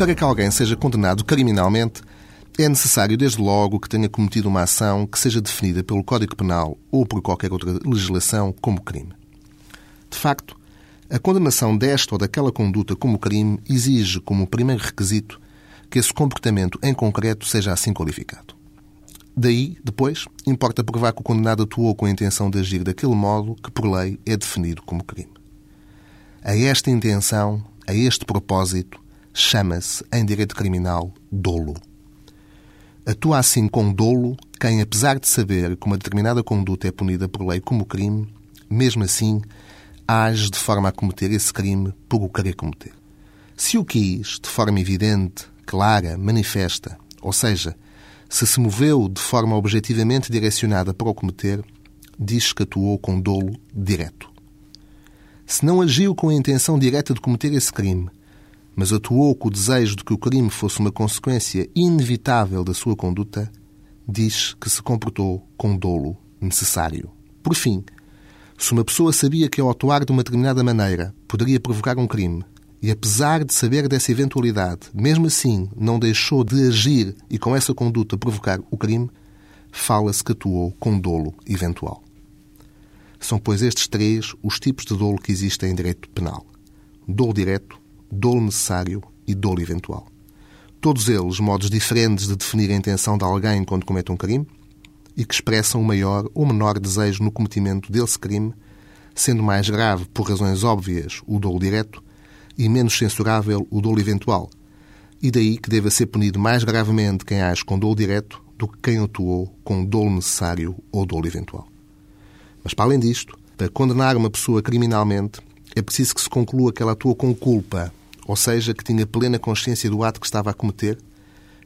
Para que alguém seja condenado criminalmente, é necessário, desde logo, que tenha cometido uma ação que seja definida pelo Código Penal ou por qualquer outra legislação como crime. De facto, a condenação desta ou daquela conduta como crime exige, como primeiro requisito, que esse comportamento em concreto seja assim qualificado. Daí, depois, importa provar que o condenado atuou com a intenção de agir daquele modo que, por lei, é definido como crime. A esta intenção, a este propósito, chama-se, em direito criminal, dolo. Atua assim com dolo quem, apesar de saber que uma determinada conduta é punida por lei como crime, mesmo assim age de forma a cometer esse crime por o querer cometer. Se o quis, de forma evidente, clara, manifesta, ou seja, se se moveu de forma objetivamente direcionada para o cometer, diz que atuou com dolo direto. Se não agiu com a intenção direta de cometer esse crime, mas atuou com o desejo de que o crime fosse uma consequência inevitável da sua conduta, diz que se comportou com dolo necessário. Por fim, se uma pessoa sabia que ao atuar de uma determinada maneira poderia provocar um crime, e apesar de saber dessa eventualidade, mesmo assim não deixou de agir e com essa conduta provocar o crime, fala-se que atuou com dolo eventual. São, pois, estes três os tipos de dolo que existem em direito penal: dolo direto, dolo necessário e dolo eventual. Todos eles modos diferentes de definir a intenção de alguém quando comete um crime e que expressam o maior ou menor desejo no cometimento desse crime, sendo mais grave, por razões óbvias, o dolo direto e menos censurável o dolo eventual. E daí que deva ser punido mais gravemente quem age com dolo direto do que quem atuou com dolo necessário ou dolo eventual. Mas, para além disto, para condenar uma pessoa criminalmente, é preciso que se conclua que ela atuou com culpa, ou seja, que tinha plena consciência do ato que estava a cometer,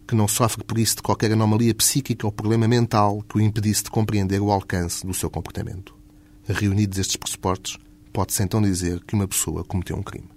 que não sofre por isso de qualquer anomalia psíquica ou problema mental que o impedisse de compreender o alcance do seu comportamento. Reunidos estes pressupostos, pode-se então dizer que uma pessoa cometeu um crime.